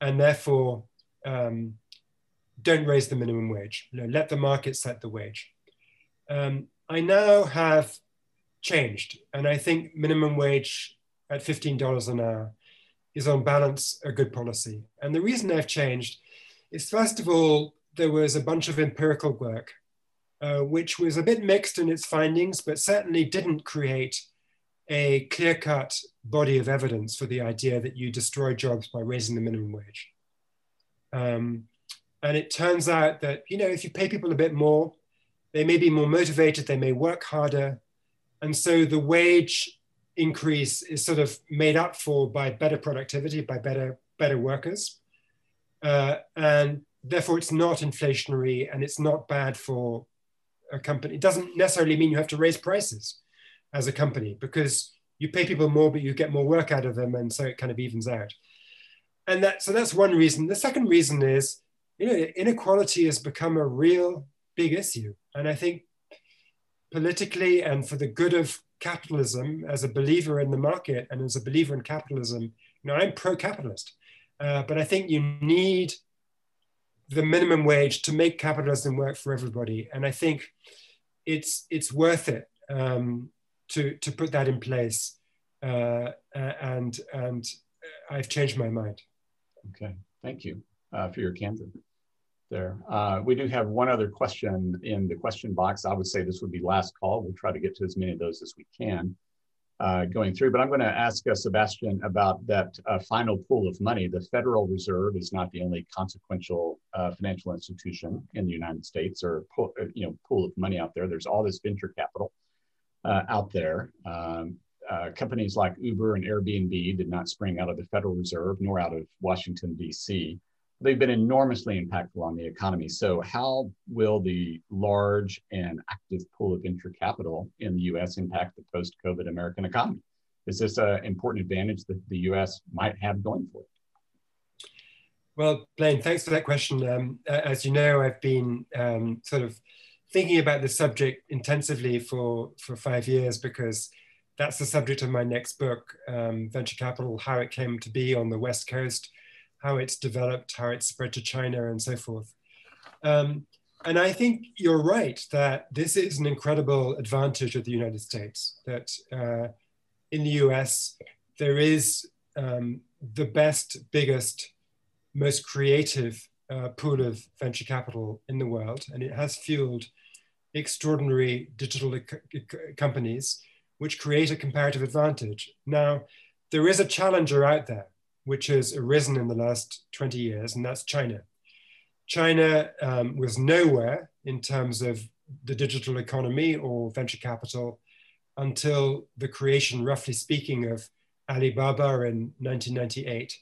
And therefore um, don't raise the minimum wage. You know, let the market set the wage. Um, I now have changed, and I think minimum wage at $15 an hour is on balance a good policy. And the reason I've changed is first of all, there was a bunch of empirical work, uh, which was a bit mixed in its findings, but certainly didn't create a clear cut body of evidence for the idea that you destroy jobs by raising the minimum wage. Um, and it turns out that, you know, if you pay people a bit more, they may be more motivated, they may work harder. And so the wage increase is sort of made up for by better productivity, by better, better workers. Uh, and therefore it's not inflationary and it's not bad for a company. It doesn't necessarily mean you have to raise prices as a company because you pay people more, but you get more work out of them. And so it kind of evens out. And that, so that's one reason. The second reason is, you know, inequality has become a real big issue. And I think politically and for the good of capitalism, as a believer in the market and as a believer in capitalism, you know, I'm pro-capitalist, uh, but I think you need the minimum wage to make capitalism work for everybody. And I think it's it's worth it um, to to put that in place, uh, and and I've changed my mind. Okay, thank you uh, for your candor there. Uh, we do have one other question in the question box. I would say this would be last call. We'll try to get to as many of those as we can uh, going through. But I'm going to ask uh, Sebastian about that uh, final pool of money. The Federal Reserve is not the only consequential uh, financial institution in the United States or pool, uh, you know pool of money out there. There's all this venture capital uh, out there. Um, companies like Uber and Airbnb did not spring out of the Federal Reserve nor out of Washington D.C they've been enormously impactful on the economy. So, how will the large and active pool of venture capital in the US impact the post COVID American economy? Is this an important advantage that the US might have going for it? Well, Blaine, thanks for that question. Um, as you know, I've been um, sort of thinking about the subject intensively for, for five years because that's the subject of my next book, um, Venture Capital How It Came to Be on the West Coast how it's developed, how it's spread to China, and so forth. Um, and I think you're right that this is an incredible advantage of the United States, that uh, in the US, there is um, the best, biggest, most creative uh, pool of venture capital in the world, and it has fueled extraordinary digital companies which create a comparative advantage. Now, there is a challenger out there which has arisen in the last 20 years, and that's China. China um, was nowhere in terms of the digital economy or venture capital until the creation, roughly speaking, of Alibaba in 1998.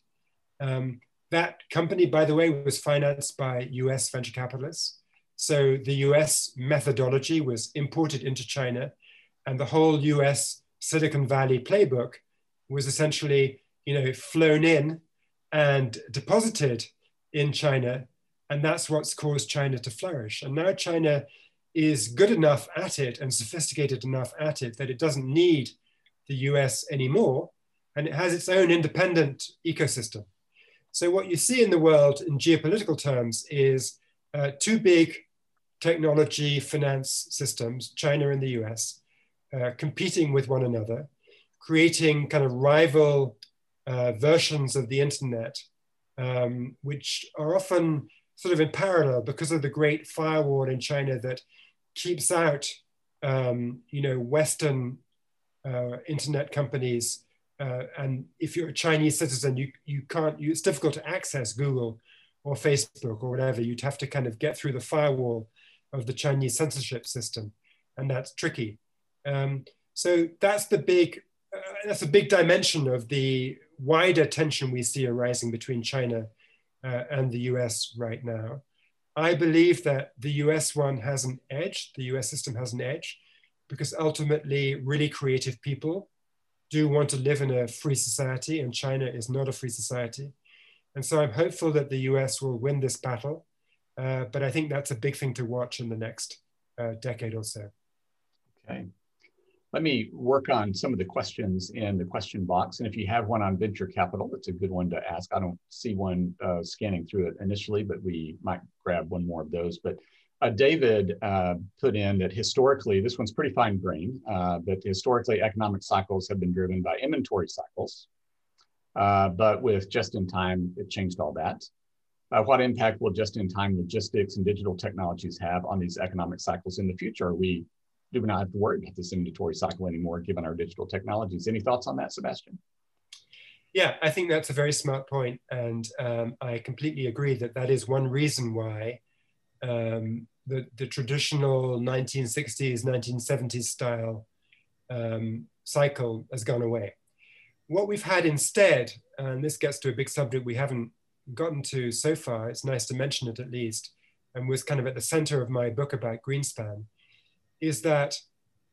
Um, that company, by the way, was financed by US venture capitalists. So the US methodology was imported into China, and the whole US Silicon Valley playbook was essentially you know, flown in and deposited in China. And that's what's caused China to flourish. And now China is good enough at it and sophisticated enough at it that it doesn't need the US anymore. And it has its own independent ecosystem. So, what you see in the world in geopolitical terms is uh, two big technology finance systems, China and the US, uh, competing with one another, creating kind of rival uh, versions of the internet, um, which are often sort of in parallel because of the great firewall in China that keeps out, um, you know, Western uh, internet companies. Uh, and if you're a Chinese citizen, you, you can't, you, it's difficult to access Google or Facebook or whatever. You'd have to kind of get through the firewall of the Chinese censorship system. And that's tricky. Um, so that's the big, uh, that's a big dimension of the wider tension we see arising between China uh, and the US right now. I believe that the US one has an edge, the US system has an edge, because ultimately, really creative people do want to live in a free society, and China is not a free society. And so I'm hopeful that the US will win this battle, uh, but I think that's a big thing to watch in the next uh, decade or so. Okay. Let me work on some of the questions in the question box. And if you have one on venture capital, it's a good one to ask. I don't see one uh, scanning through it initially, but we might grab one more of those. But uh, David uh, put in that historically, this one's pretty fine grained, uh, but historically, economic cycles have been driven by inventory cycles. Uh, but with just in time, it changed all that. Uh, what impact will just in time logistics and digital technologies have on these economic cycles in the future? Are we do we not have to worry about this inventory cycle anymore given our digital technologies? Any thoughts on that, Sebastian? Yeah, I think that's a very smart point, and um, I completely agree that that is one reason why um, the, the traditional 1960s, 1970s style um, cycle has gone away. What we've had instead, and this gets to a big subject we haven't gotten to so far, it's nice to mention it at least, and was kind of at the center of my book about Greenspan, is that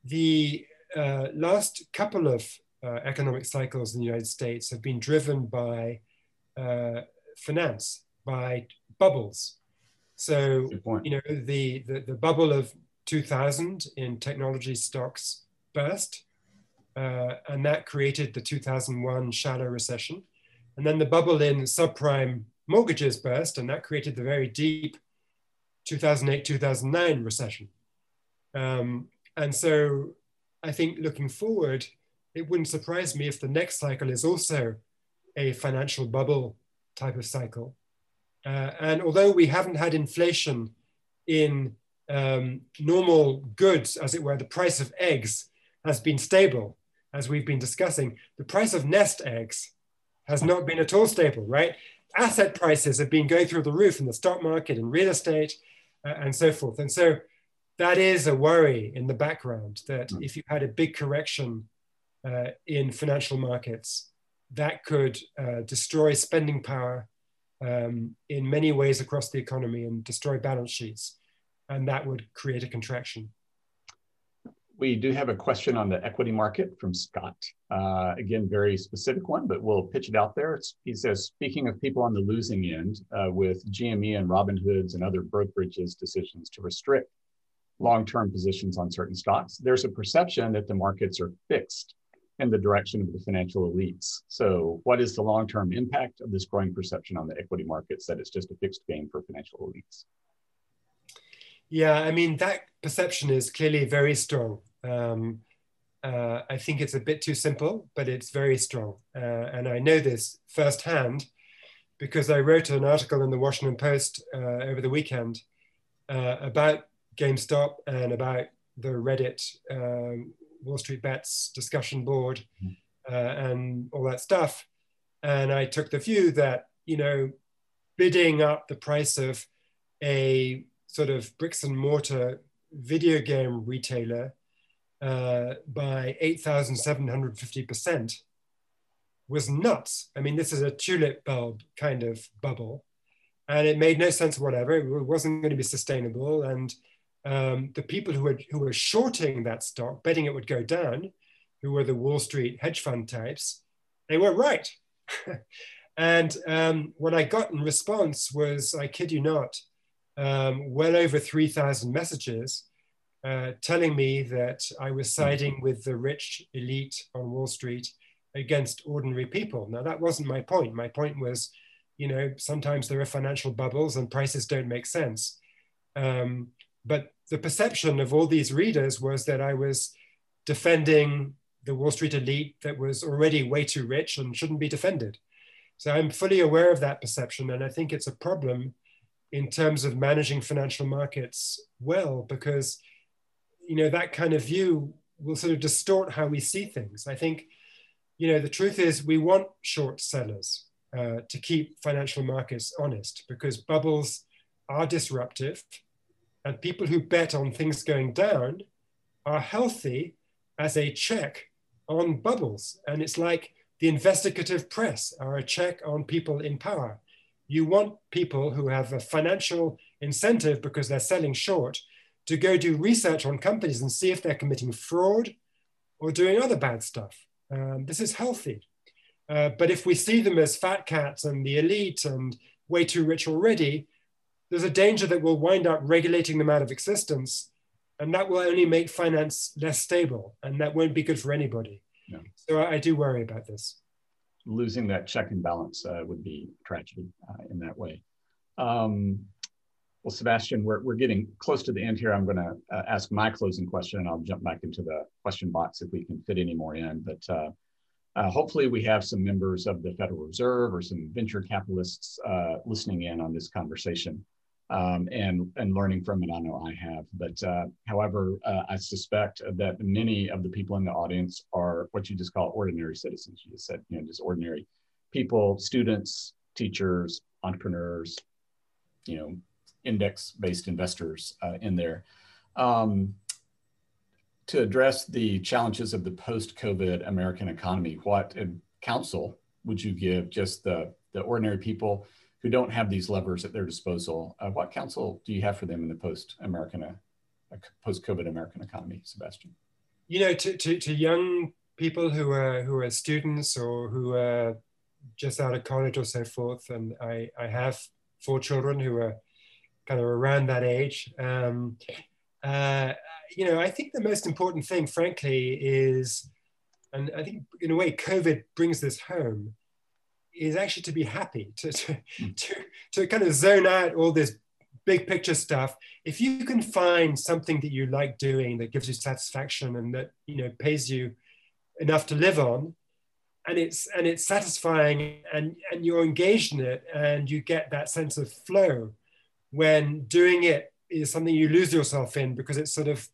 the uh, last couple of uh, economic cycles in the United States have been driven by uh, finance, by bubbles. So, you know, the, the, the, bubble of 2000 in technology stocks burst, uh, and that created the 2001 shallow recession. And then the bubble in subprime mortgages burst, and that created the very deep 2008 2009 recession. Um, and so I think looking forward, it wouldn't surprise me if the next cycle is also a financial bubble type of cycle. Uh, and although we haven't had inflation in um, normal goods, as it were, the price of eggs has been stable, as we've been discussing. The price of nest eggs has not been at all stable, right? Asset prices have been going through the roof in the stock market and real estate uh, and so forth. And so that is a worry in the background that hmm. if you had a big correction uh, in financial markets, that could uh, destroy spending power um, in many ways across the economy and destroy balance sheets. And that would create a contraction. We do have a question on the equity market from Scott. Uh, again, very specific one, but we'll pitch it out there. It's, he says, speaking of people on the losing end, uh, with GME and Robinhood's and other brokerages decisions to restrict long-term positions on certain stocks, there's a perception that the markets are fixed in the direction of the financial elites. So what is the long-term impact of this growing perception on the equity markets that it's just a fixed game for financial elites? Yeah, I mean, that perception is clearly very strong. Um, uh, I think it's a bit too simple, but it's very strong. Uh, and I know this firsthand because I wrote an article in the Washington Post uh, over the weekend uh, about GameStop and about the Reddit um, Wall Street Bets discussion board mm-hmm. uh, and all that stuff. And I took the view that, you know, bidding up the price of a sort of bricks and mortar video game retailer uh, by 8,750% was nuts. I mean, this is a tulip bulb kind of bubble, and it made no sense whatever. It wasn't going to be sustainable. And um, the people who were, who were shorting that stock, betting it would go down, who were the Wall Street hedge fund types, they were right. and um, what I got in response was, I kid you not, um, well over 3,000 messages uh, telling me that I was siding with the rich elite on Wall Street against ordinary people. Now, that wasn't my point. My point was, you know, sometimes there are financial bubbles and prices don't make sense. Um, but the perception of all these readers was that I was defending the Wall Street elite that was already way too rich and shouldn't be defended. So I'm fully aware of that perception. And I think it's a problem in terms of managing financial markets well, because you know that kind of view will sort of distort how we see things. I think, you know, the truth is we want short sellers uh, to keep financial markets honest because bubbles are disruptive and people who bet on things going down are healthy as a check on bubbles. And it's like the investigative press are a check on people in power. You want people who have a financial incentive because they're selling short to go do research on companies and see if they're committing fraud or doing other bad stuff. Um, this is healthy. Uh, but if we see them as fat cats and the elite and way too rich already, there's a danger that we'll wind up regulating them out of existence. And that will only make finance less stable. And that won't be good for anybody. No. So I, I, do worry about this. Losing that check and balance uh, would be tragedy uh, in that way. Um, well, Sebastian, we're, we're getting close to the end here. I'm going to uh, ask my closing question and I'll jump back into the question box if we can fit any more in. But uh, uh, hopefully, we have some members of the Federal Reserve or some venture capitalists uh, listening in on this conversation um, and and learning from it. I know I have, but uh, however, uh, I suspect that many of the people in the audience are what you just call ordinary citizens. You just said, you know, just ordinary people, students, teachers, entrepreneurs, you know, index-based investors uh, in there. Um, to address the challenges of the post-COVID American economy, what counsel would you give just the the ordinary people? Who don't have these levers at their disposal. Uh, what counsel do you have for them in the post-American, uh, post-COVID American economy, Sebastian? You know, to, to, to, young people who are who are students or who are just out of college or so forth, and I, I have four children who are kind of around that age. Um, uh, you know, I think the most important thing, frankly, is, and I think in a way, COVID brings this home is actually to be happy, to, to, mm. to, to kind of zone out all this big picture stuff. If you can find something that you like doing that gives you satisfaction and that you know pays you enough to live on, and it's and it's satisfying and and you're engaged in it and you get that sense of flow when doing it is something you lose yourself in because it's sort of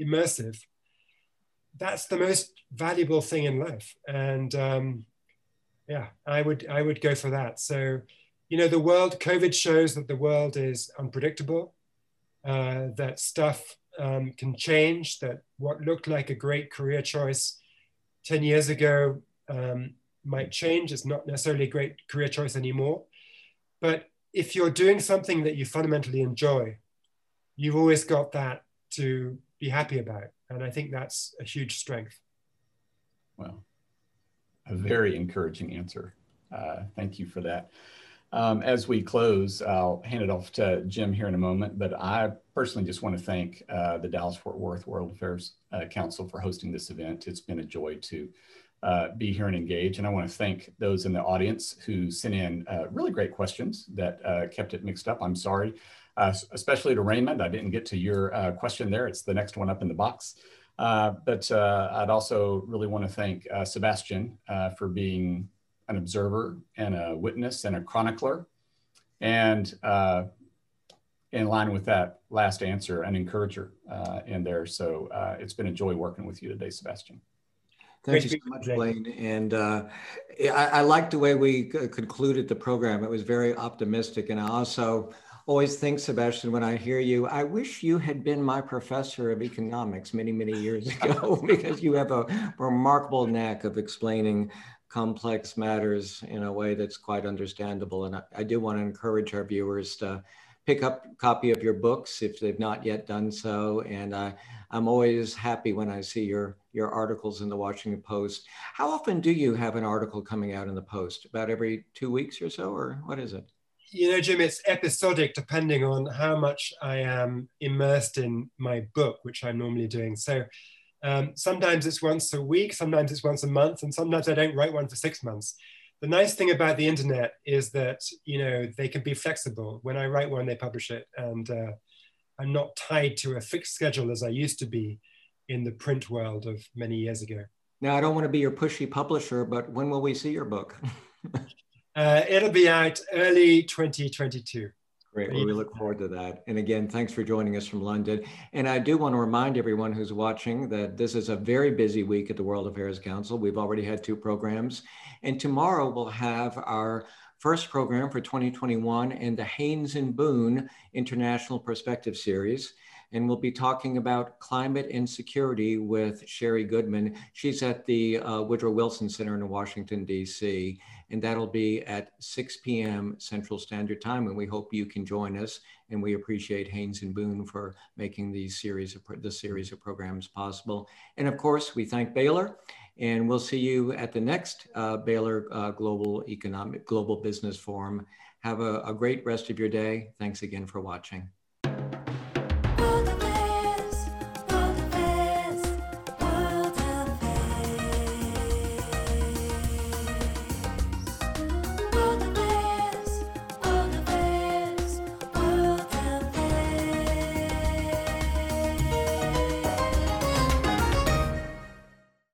immersive that's the most valuable thing in life and um, yeah i would i would go for that so you know the world covid shows that the world is unpredictable uh, that stuff um, can change that what looked like a great career choice 10 years ago um, might change. It's not necessarily a great career choice anymore. But if you're doing something that you fundamentally enjoy, you've always got that to be happy about. And I think that's a huge strength. Well, a very encouraging answer. Uh, thank you for that. Um, as we close, I'll hand it off to Jim here in a moment, but I personally just want to thank uh, the Dallas Fort Worth World Affairs uh, Council for hosting this event. It's been a joy to uh, be here and engage. And I want to thank those in the audience who sent in uh, really great questions that uh, kept it mixed up. I'm sorry, uh, especially to Raymond. I didn't get to your question there. It's the next one up in the box. Uh, but uh, I'd also really want to thank uh, Sebastian uh, for being an observer and a witness and a chronicler. And in line with that last answer, an encourager in there. So it's been a joy working with you today, Sebastian. Thank you so much, Blaine. And uh, I, I like the way we concluded the program. It was very optimistic. And I also always think, Sebastian, when I hear you, I wish you had been my professor of economics many, many years ago, because you have a remarkable knack of explaining complex matters in a way that's quite understandable. And I, I do want to encourage our viewers to pick up a copy of your books if they've not yet done so. And uh, I'm always happy when I see your, your articles in the Washington Post. How often do you have an article coming out in the Post? About every two weeks or so, or what is it? You know, Jim, it's episodic depending on how much I am immersed in my book, which I'm normally doing. So um, sometimes it's once a week, sometimes it's once a month, and sometimes I don't write one for six months the nice thing about the internet is that you know they can be flexible. When I write one, they publish it, and uh, I'm not tied to a fixed schedule as I used to be in the print world of many years ago. Now, I don't want to be your pushy publisher, but when will we see your book? uh, it'll be out early 2022. Great. Well, we look forward to that. And again, thanks for joining us from London. And I do want to remind everyone who's watching that this is a very busy week at the World Affairs Council. We've already had two programs. And tomorrow we'll have our first program for 2021 in the Haynes and Boone International Perspective Series and we'll be talking about climate and security with Sherri Goodman. She's at the uh, Woodrow Wilson Center in Washington, D.C., and that'll be at 6 p.m. Central Standard Time, and we hope you can join us. And we appreciate Haynes and Boone for making these series of this series of programs possible. And of course, we thank Baylor, and we'll see you at the next uh, Baylor uh, Global Economic Global Business Forum. Have a, a great rest of your day. Thanks again for watching.